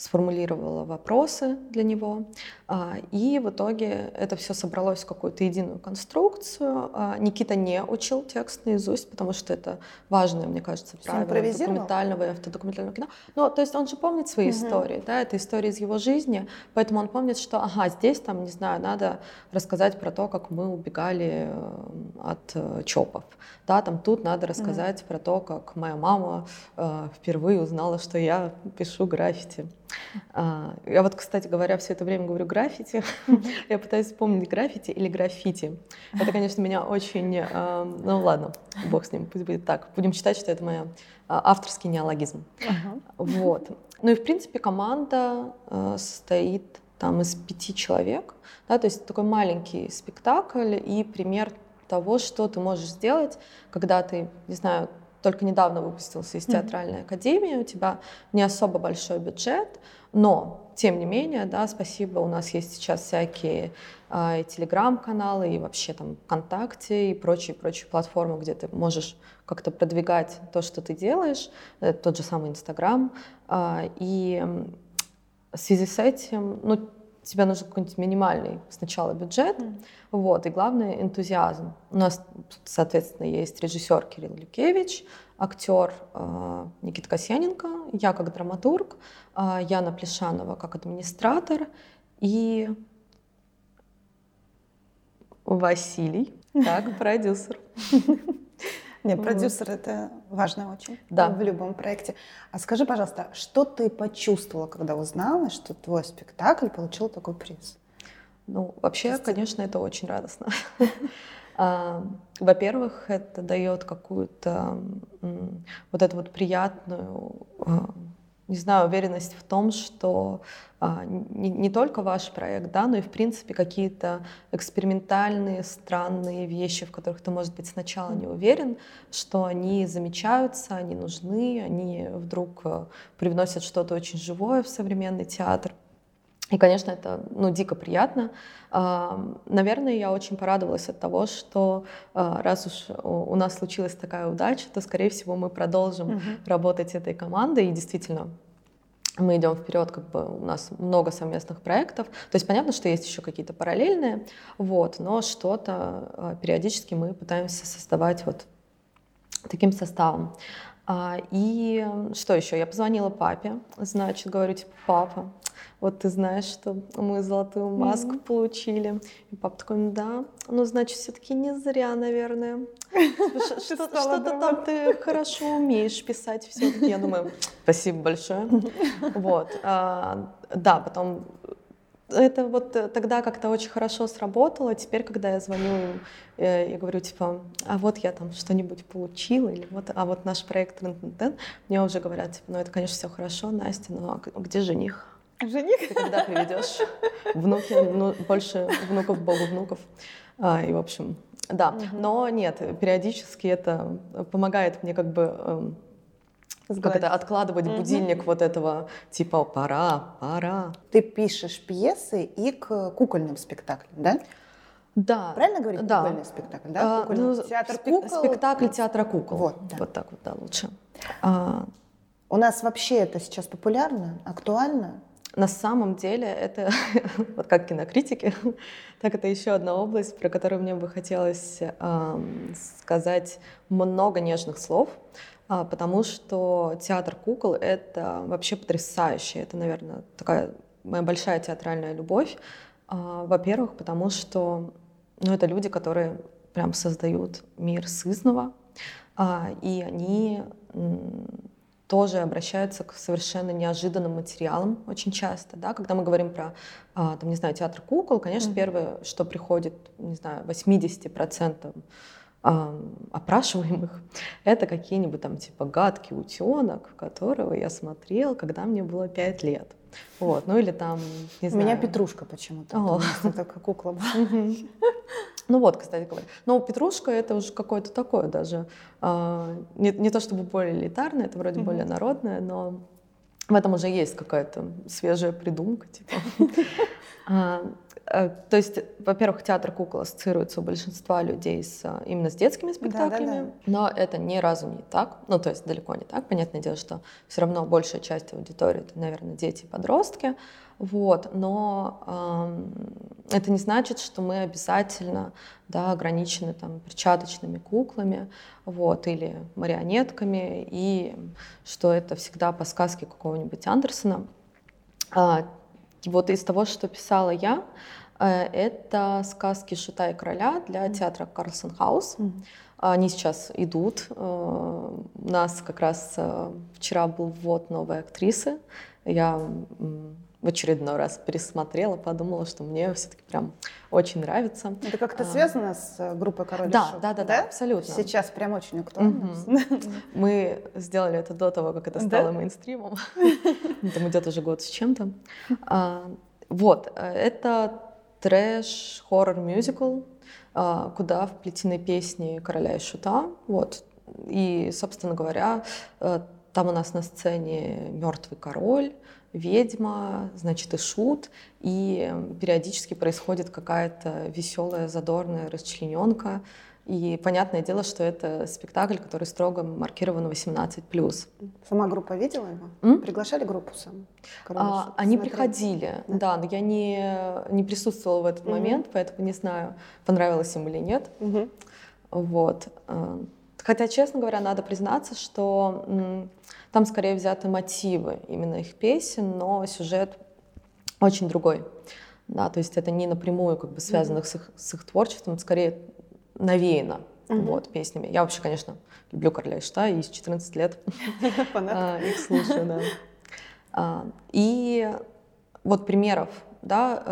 сформулировала вопросы для него. А, и в итоге это все собралось в какую-то единую конструкцию. А, Никита не учил текст наизусть, потому что это важное, мне кажется, правило документального и автодокументального кино. Ну, то есть он же помнит свои угу. истории, да, это истории из его жизни, поэтому он помнит, что, ага, здесь там, не знаю, надо рассказать про то, как мы убегали э, от э, ЧОПов, да, там тут надо рассказать угу. про то, как моя мама э, впервые узнала, что я пишу граффити. А, я вот, кстати говоря, все это время говорю граффити. Я пытаюсь вспомнить граффити или граффити. Это, конечно, меня очень... А, ну ладно, бог с ним, пусть будет так. Будем считать, что это моя а, авторский неологизм. Вот. Ну и, в принципе, команда состоит там из пяти человек. Да, то есть такой маленький спектакль и пример того, что ты можешь сделать, когда ты, не знаю, только недавно выпустился из театральной академии, у тебя не особо большой бюджет, но тем не менее, да, спасибо, у нас есть сейчас всякие э, телеграм-каналы и вообще там ВКонтакте и прочие-прочие платформы, где ты можешь как-то продвигать то, что ты делаешь, это тот же самый Инстаграм. Э, и в связи с этим, ну, тебе нужен какой-нибудь минимальный сначала бюджет, mm. вот, и главное энтузиазм. У нас, соответственно, есть режиссер Кирилл Люкевич, актер э, Никита Касьяненко, я как драматург, э, Яна Плешанова как администратор и Василий, как продюсер. Нет, продюсер вот. это важно очень да. в любом проекте. А скажи, пожалуйста, что ты почувствовала, когда узнала, что твой спектакль получил такой приз? Ну, вообще, Есть... конечно, это очень радостно. А, во-первых, это дает какую-то вот эту вот приятную а, не знаю, уверенность в том, что а, не, не только ваш проект, да, но и в принципе какие-то экспериментальные, странные вещи, в которых ты, может быть, сначала не уверен, что они замечаются, они нужны, они вдруг а, привносят что-то очень живое в современный театр. И, конечно, это ну, дико приятно. Наверное, я очень порадовалась от того, что раз уж у нас случилась такая удача, то, скорее всего, мы продолжим угу. работать этой командой. И действительно, мы идем вперед, как бы у нас много совместных проектов. То есть понятно, что есть еще какие-то параллельные, вот, но что-то периодически мы пытаемся создавать вот таким составом. И что еще? Я позвонила папе, значит, говорю, типа, папа, вот ты знаешь, что мы золотую маску mm-hmm. получили. И папа такой, ну да, ну значит, все-таки не зря, наверное. Что-то там ты хорошо умеешь писать все-таки. Я думаю, спасибо большое. Вот. А, да, потом это вот тогда как-то очень хорошо сработало. Теперь, когда я звоню э, и говорю, типа, а вот я там что-нибудь получила, или вот, а вот наш проект мне уже говорят, типа, ну это, конечно, все хорошо, Настя, но а где жених? Жених? Ты когда приведешь? Внуки, ну, больше внуков, богу внуков. А, и, в общем, да. Угу. Но нет, периодически это помогает мне как бы эм, как это, откладывать угу. будильник вот этого типа «пора, пора». Ты пишешь пьесы и к кукольным спектаклям, да? Да. Правильно говорить? Да. Кукольный спектакль, да? А, ну, театр кукол. Спектакль театра кукол. Вот, да. вот так вот, да, лучше. А... У нас вообще это сейчас популярно, актуально? На самом деле это, вот как кинокритики, так это еще одна область, про которую мне бы хотелось э, сказать много нежных слов, э, потому что театр кукол — это вообще потрясающе. Это, наверное, такая моя большая театральная любовь. Э, во-первых, потому что ну, это люди, которые прям создают мир сызного, э, и они тоже обращаются к совершенно неожиданным материалам очень часто, да, когда мы говорим про, а, там, не знаю, театр кукол, конечно, mm-hmm. первое, что приходит, не знаю, 80% опрашиваемых, это какие-нибудь там типа гадкий утенок, которого я смотрел, когда мне было 5 лет. Вот, ну или там, не знаю. У меня Петрушка почему-то. Это как кукла была. Ну вот, кстати говоря. Но Петрушка это уже какое-то такое даже, э, не, не то чтобы более элитарное, это вроде mm-hmm. более народное, но в этом уже есть какая-то свежая придумка, типа. Э, то есть, во-первых, театр кукол ассоциируется у большинства людей с, именно с детскими спектаклями, да, да, да. но это ни разу не так, ну, то есть далеко не так. Понятное дело, что все равно большая часть аудитории — это, наверное, дети и подростки, вот, но э, это не значит, что мы обязательно да, ограничены там, перчаточными куклами вот, или марионетками, и что это всегда по сказке какого-нибудь Андерсона. А, вот из того, что писала я, э, это сказки Шута и короля для театра Карлсон Хаус. Они сейчас идут. Э, у нас как раз э, вчера был ввод новой актрисы. Я в очередной раз пересмотрела, подумала, что мне все-таки прям очень нравится. Это как-то а... связано с э, группой Король да, да, да, да, абсолютно. Сейчас прям очень актуально. Мы сделали это до того, как это стало мейнстримом. Там идет уже год с чем-то. А, вот, э, это трэш, хоррор, мюзикл, а, куда вплетены песни короля и шута. Вот. И, собственно говоря, э, там у нас на сцене мертвый король, ведьма, значит, и шут, и периодически происходит какая-то веселая, задорная расчлененка. И понятное дело, что это спектакль, который строго маркирован 18+. Сама группа видела его? М? Приглашали группу сам? А, они приходили, да. да, но я не, не присутствовала в этот угу. момент, поэтому не знаю, понравилось им или нет. Угу. Вот. Э, хотя, честно говоря, надо признаться, что там скорее взяты мотивы именно их песен, но сюжет очень другой. Да, то есть это не напрямую как бы связано mm-hmm. с, их, с их творчеством, скорее навеяно mm-hmm. вот, песнями. Я вообще, конечно, люблю Короля и Шта, и с 14 лет а, их слушаю, да. А, и вот примеров да,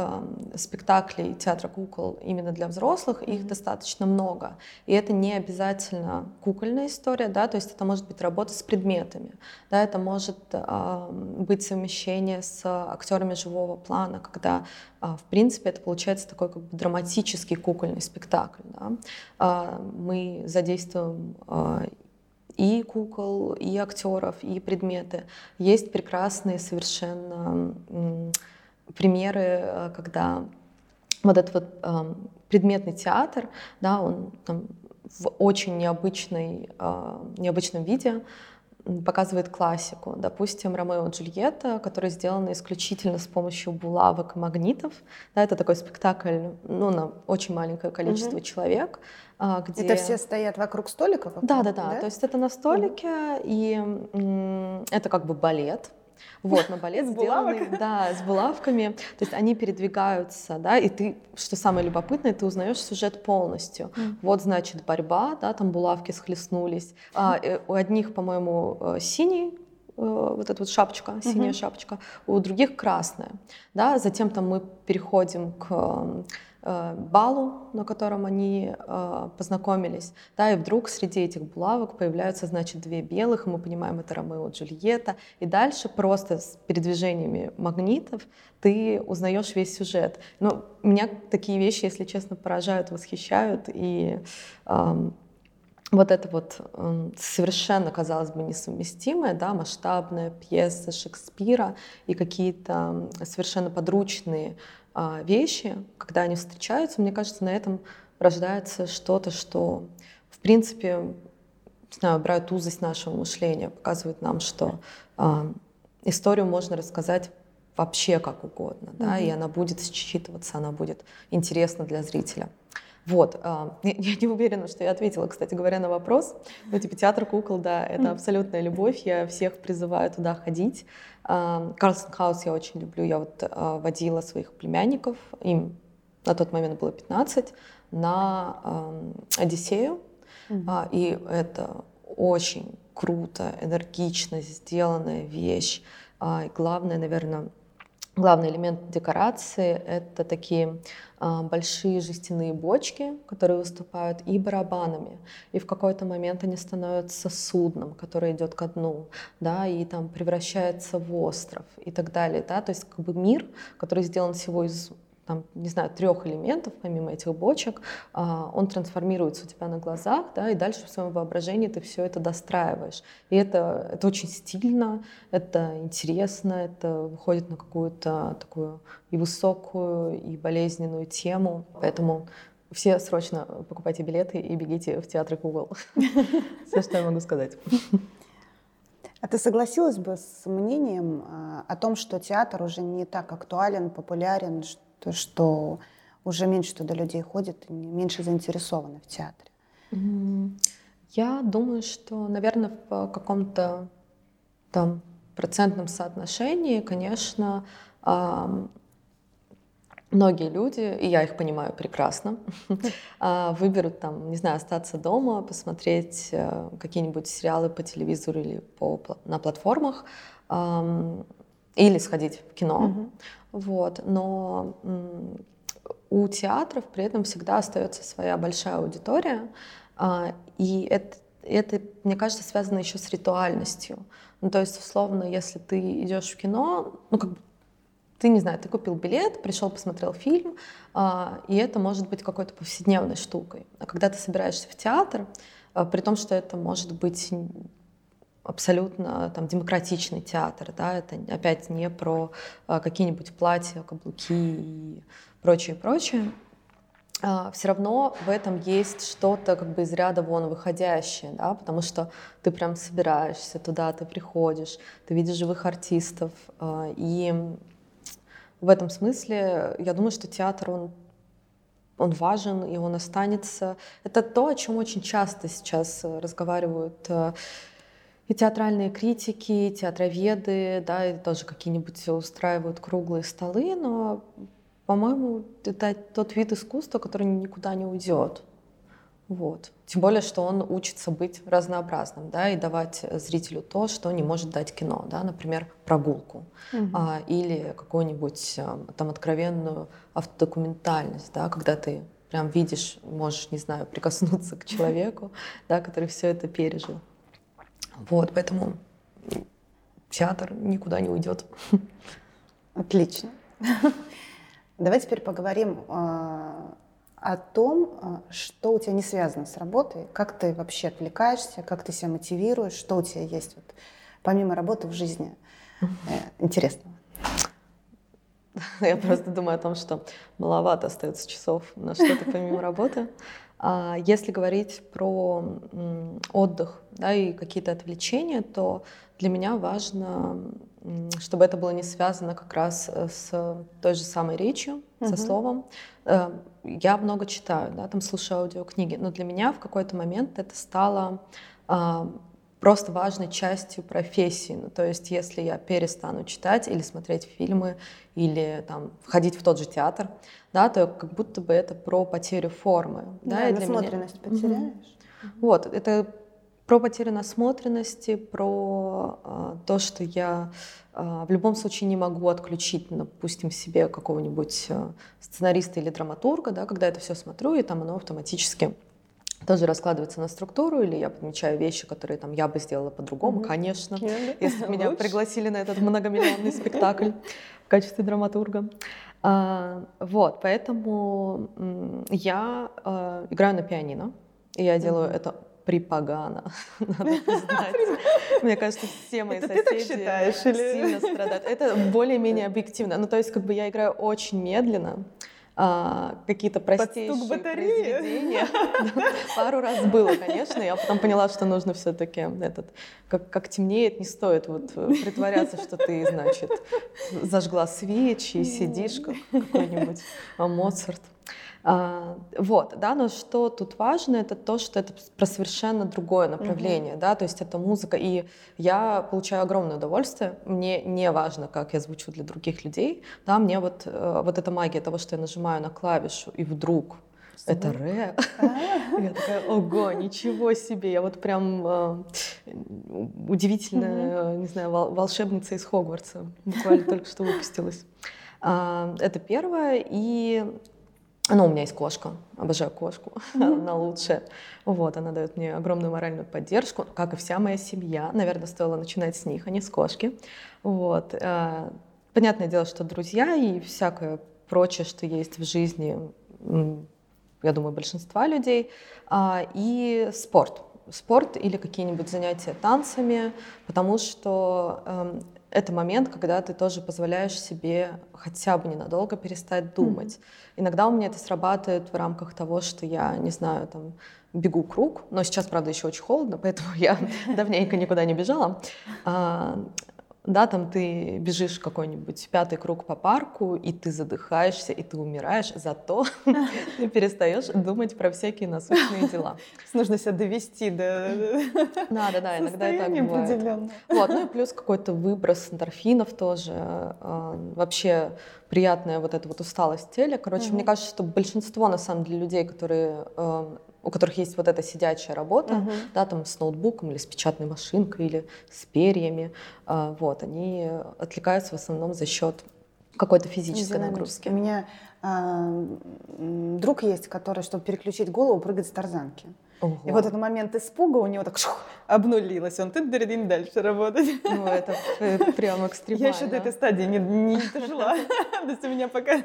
э, спектаклей театра кукол именно для взрослых, их достаточно много. И это не обязательно кукольная история, да, то есть это может быть работа с предметами, да, это может э, быть совмещение с актерами живого плана, когда э, в принципе это получается такой как бы драматический кукольный спектакль. Да. Э, мы задействуем э, и кукол, и актеров, и предметы. Есть прекрасные совершенно примеры, когда вот этот вот э, предметный театр, да, он там в очень необычной, э, необычном виде показывает классику. Допустим, Ромео и Джульетта, которые сделаны исключительно с помощью булавок и магнитов. Да, это такой спектакль ну, на очень маленькое количество угу. человек. А, где... Это все стоят вокруг столиков? Да, да, да, да. То есть это на столике, угу. и это как бы балет. Вот, на балет сделанный, да, с булавками. То есть они передвигаются, да, и ты, что самое любопытное, ты узнаешь сюжет полностью. Вот, значит, борьба, да, там булавки схлестнулись. А, э, у одних, по-моему, э, синий э, вот эта вот шапочка, синяя uh-huh. шапочка, у других красная, да, затем там мы переходим к балу, на котором они э, познакомились, да, и вдруг среди этих булавок появляются, значит, две белых, и мы понимаем, это Ромео и Джульетта, и дальше просто с передвижениями магнитов ты узнаешь весь сюжет. Но меня такие вещи, если честно, поражают, восхищают, и эм, вот это вот э, совершенно, казалось бы, несовместимое, да, масштабная пьеса Шекспира и какие-то совершенно подручные вещи, когда они встречаются, мне кажется, на этом рождается что-то, что, в принципе, не знаю, брать узость нашего мышления, показывает нам, что э, историю можно рассказать вообще как угодно, да, mm-hmm. и она будет считываться, она будет интересна для зрителя. Вот, э, я не уверена, что я ответила, кстати говоря, на вопрос. Ну, типа, театр кукол, да, это абсолютная любовь, я всех призываю туда ходить. Карлсон Хаус я очень люблю. Я вот а, водила своих племянников, им на тот момент было 15, на Одиссею. Mm-hmm. И это очень круто, энергично сделанная вещь. А, и главное, наверное, Главный элемент декорации — это такие а, большие жестяные бочки, которые выступают и барабанами. И в какой-то момент они становятся судном, которое идет ко дну, да, и там превращается в остров и так далее. Да? То есть как бы мир, который сделан всего из там, не знаю, трех элементов, помимо этих бочек, а, он трансформируется у тебя на глазах, да, и дальше в своем воображении ты все это достраиваешь. И это, это очень стильно, это интересно, это выходит на какую-то такую и высокую, и болезненную тему. Поэтому все срочно покупайте билеты и бегите в театр Google. Все, что я могу сказать. А ты согласилась бы с мнением а, о том, что театр уже не так актуален, популярен, то, что уже меньше туда людей ходит, меньше заинтересованы в театре? Я думаю, что, наверное, в каком-то там процентном соотношении, конечно, многие люди, и я их понимаю прекрасно, а, выберут там, не знаю, остаться дома, посмотреть э, какие-нибудь сериалы по телевизору или по, на платформах, или сходить в кино. Вот. Но у театров при этом всегда остается своя большая аудитория, а, и это, это, мне кажется, связано еще с ритуальностью. Ну, то есть, условно, если ты идешь в кино, ну, как бы ты, не знаю, ты купил билет, пришел, посмотрел фильм, а, и это может быть какой-то повседневной штукой. А когда ты собираешься в театр, а, при том, что это может быть абсолютно там демократичный театр, да, это опять не про а, какие-нибудь платья, каблуки и прочее, прочее. А, все равно в этом есть что-то как бы из ряда вон выходящее, да, потому что ты прям собираешься туда, ты приходишь, ты видишь живых артистов, а, и в этом смысле я думаю, что театр, он он важен, и он останется. Это то, о чем очень часто сейчас разговаривают и театральные критики, и театроведы, да, и тоже какие-нибудь устраивают круглые столы, но, по-моему, это тот вид искусства, который никуда не уйдет. Вот. Тем более, что он учится быть разнообразным, да, и давать зрителю то, что не может дать кино, да, например, прогулку угу. а, или какую-нибудь а, там откровенную автодокументальность, да, когда ты прям видишь, можешь, не знаю, прикоснуться к человеку, да, который все это пережил. Вот, поэтому театр никуда не уйдет. Отлично. Давай теперь поговорим э, о том, э, что у тебя не связано с работой, как ты вообще отвлекаешься, как ты себя мотивируешь, что у тебя есть вот, помимо работы в жизни э, интересного. Я просто думаю о том, что маловато остается часов на что-то помимо работы. А если говорить про отдых да, и какие-то отвлечения, то для меня важно, чтобы это было не связано как раз э, с той же самой речью, угу. со словом. Э, я много читаю, да, там слушаю аудиокниги, но для меня в какой-то момент это стало а, просто важной частью профессии. Ну, то есть если я перестану читать или смотреть фильмы, или там, ходить в тот же театр, да, то как будто бы это про потерю формы. Да, да и насмотренность меня... потеряешь. Угу. Вот, это про потерю насмотренности, про э, то, что я э, в любом случае не могу отключить, допустим, себе какого-нибудь э, сценариста или драматурга, да, когда это все смотрю, и там оно автоматически тоже раскладывается на структуру, или я подмечаю вещи, которые там я бы сделала по-другому, mm-hmm. конечно, yeah. если бы меня пригласили на этот многомиллионный спектакль в качестве драматурга. А, вот, поэтому я а, играю на пианино, и я делаю mm-hmm. это припогано, надо признать. Мне кажется, все мои это соседи считаешь, или? сильно страдают. Это более-менее объективно. Ну, то есть, как бы я играю очень медленно, а, какие-то простейшие произведения. Пару раз было, конечно. Я потом поняла, что нужно все-таки этот, как, как темнеет, не стоит вот притворяться, что ты, значит, зажгла свечи и сидишь как какой-нибудь Моцарт. А, вот, да, но что тут важно, это то, что это про совершенно другое направление, mm-hmm. да, то есть это музыка, и я получаю огромное удовольствие, мне не важно, как я звучу для других людей, да, мне вот, э, вот эта магия того, что я нажимаю на клавишу, и вдруг это ре. А. Я такая, ого, ничего себе. Я вот прям э, удивительная, не знаю, волшебница из Хогвартса. Буквально только что выпустилась. А, это первое. И ну, у меня есть кошка, обожаю кошку, mm-hmm. она лучшая. Вот, она дает мне огромную моральную поддержку, как и вся моя семья. Наверное, стоило начинать с них, а не с кошки. Вот. Э, понятное дело, что друзья и всякое прочее, что есть в жизни, я думаю, большинства людей, а, и спорт. Спорт или какие-нибудь занятия танцами, потому что эм, это момент, когда ты тоже позволяешь себе хотя бы ненадолго перестать думать. Mm-hmm. Иногда у меня это срабатывает в рамках того, что я, не знаю, там, бегу круг, но сейчас, правда, еще очень холодно, поэтому я давненько никуда не бежала. Да, там ты бежишь какой-нибудь пятый круг по парку, и ты задыхаешься, и ты умираешь, зато ты перестаешь думать про всякие насущные дела. Нужно себя довести до Да, да, да, иногда это так бывает. Вот, ну и плюс какой-то выброс эндорфинов тоже. А, вообще приятная вот эта вот усталость тела. Короче, мне кажется, что большинство, на самом деле, людей, которые а, у которых есть вот эта сидячая работа, uh-huh. да, там с ноутбуком или с печатной машинкой или с перьями, э, вот, они отвлекаются в основном за счет какой-то физической нагрузки. У меня э, друг есть, который, чтобы переключить голову, прыгает с тарзанки. Ого. И вот этот момент испуга у него так шух, обнулилось, он тут дырдин дальше работать. Ну, это прям экстремально. Я еще до этой стадии не, не дожила. То есть у меня пока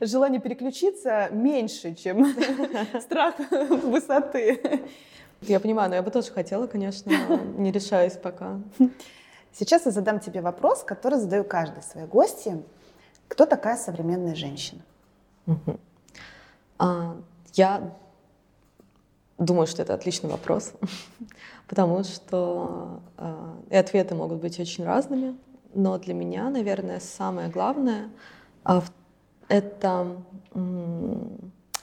желание переключиться меньше, чем страх высоты. Я понимаю, но я бы тоже хотела, конечно, но не решаюсь пока. Сейчас я задам тебе вопрос, который задаю каждой своей гости. Кто такая современная женщина? А, я Думаю, что это отличный вопрос, потому что э, и ответы могут быть очень разными, но для меня, наверное, самое главное э, это э,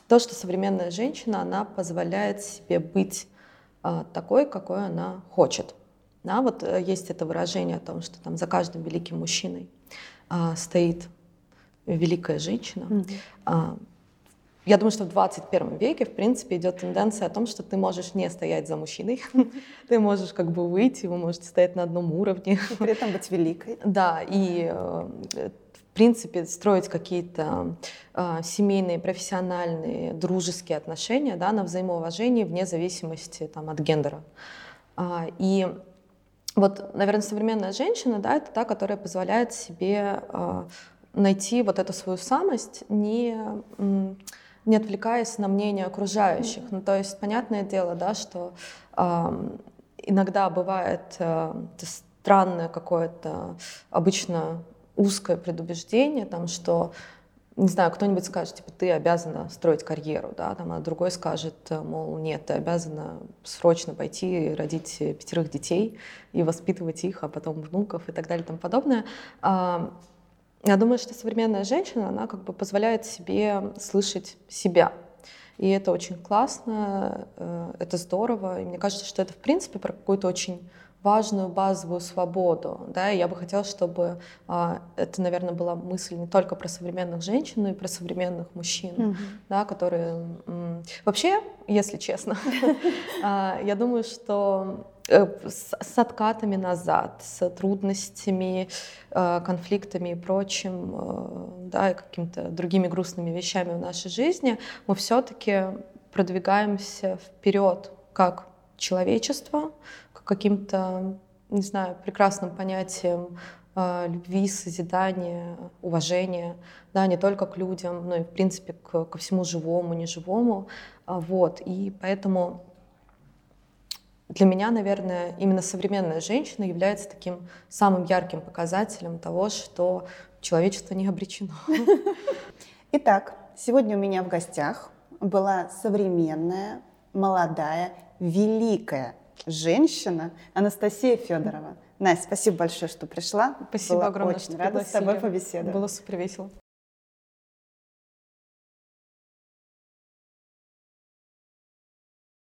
то, что современная женщина, она позволяет себе быть э, такой, какой она хочет. Да, вот э, есть это выражение о том, что там за каждым великим мужчиной э, стоит великая женщина. Mm-hmm. Я думаю, что в 21 веке, в принципе, идет тенденция о том, что ты можешь не стоять за мужчиной, ты можешь как бы выйти, вы можете стоять на одном уровне. И при этом быть великой. Да, и э, в принципе строить какие-то э, семейные, профессиональные, дружеские отношения да, на взаимоуважении вне зависимости там, от гендера. А, и вот, наверное, современная женщина, да, это та, которая позволяет себе э, найти вот эту свою самость, не не отвлекаясь на мнение окружающих. Ну, то есть, понятное дело, да, что э, иногда бывает э, странное какое-то, обычно узкое предубеждение, там, что не знаю, кто-нибудь скажет, типа, ты обязана строить карьеру, да, там, а другой скажет, мол, нет, ты обязана срочно пойти родить пятерых детей и воспитывать их, а потом внуков и так далее и тому подобное. Я думаю, что современная женщина, она как бы позволяет себе слышать себя. И это очень классно, э, это здорово. И мне кажется, что это, в принципе, про какую-то очень важную базовую свободу. Да? И я бы хотела, чтобы а, это, наверное, была мысль не только про современных женщин, но и про современных мужчин, mm-hmm. да, которые... М- вообще, если честно, а, я думаю, что э, с откатами назад, с трудностями, э, конфликтами и прочим, э, да, и какими-то другими грустными вещами в нашей жизни, мы все-таки продвигаемся вперед как человечество, каким-то, не знаю, прекрасным понятием э, любви, созидания, уважения, да, не только к людям, но и, в принципе, к, ко всему живому, неживому. А, вот. И поэтому для меня, наверное, именно современная женщина является таким самым ярким показателем того, что человечество не обречено. Итак, сегодня у меня в гостях была современная, молодая, великая женщина Анастасия Федорова. Настя, спасибо большое, что пришла. Спасибо Была огромное, очень что рада пригласили. с тобой побеседовать. Было супер весело.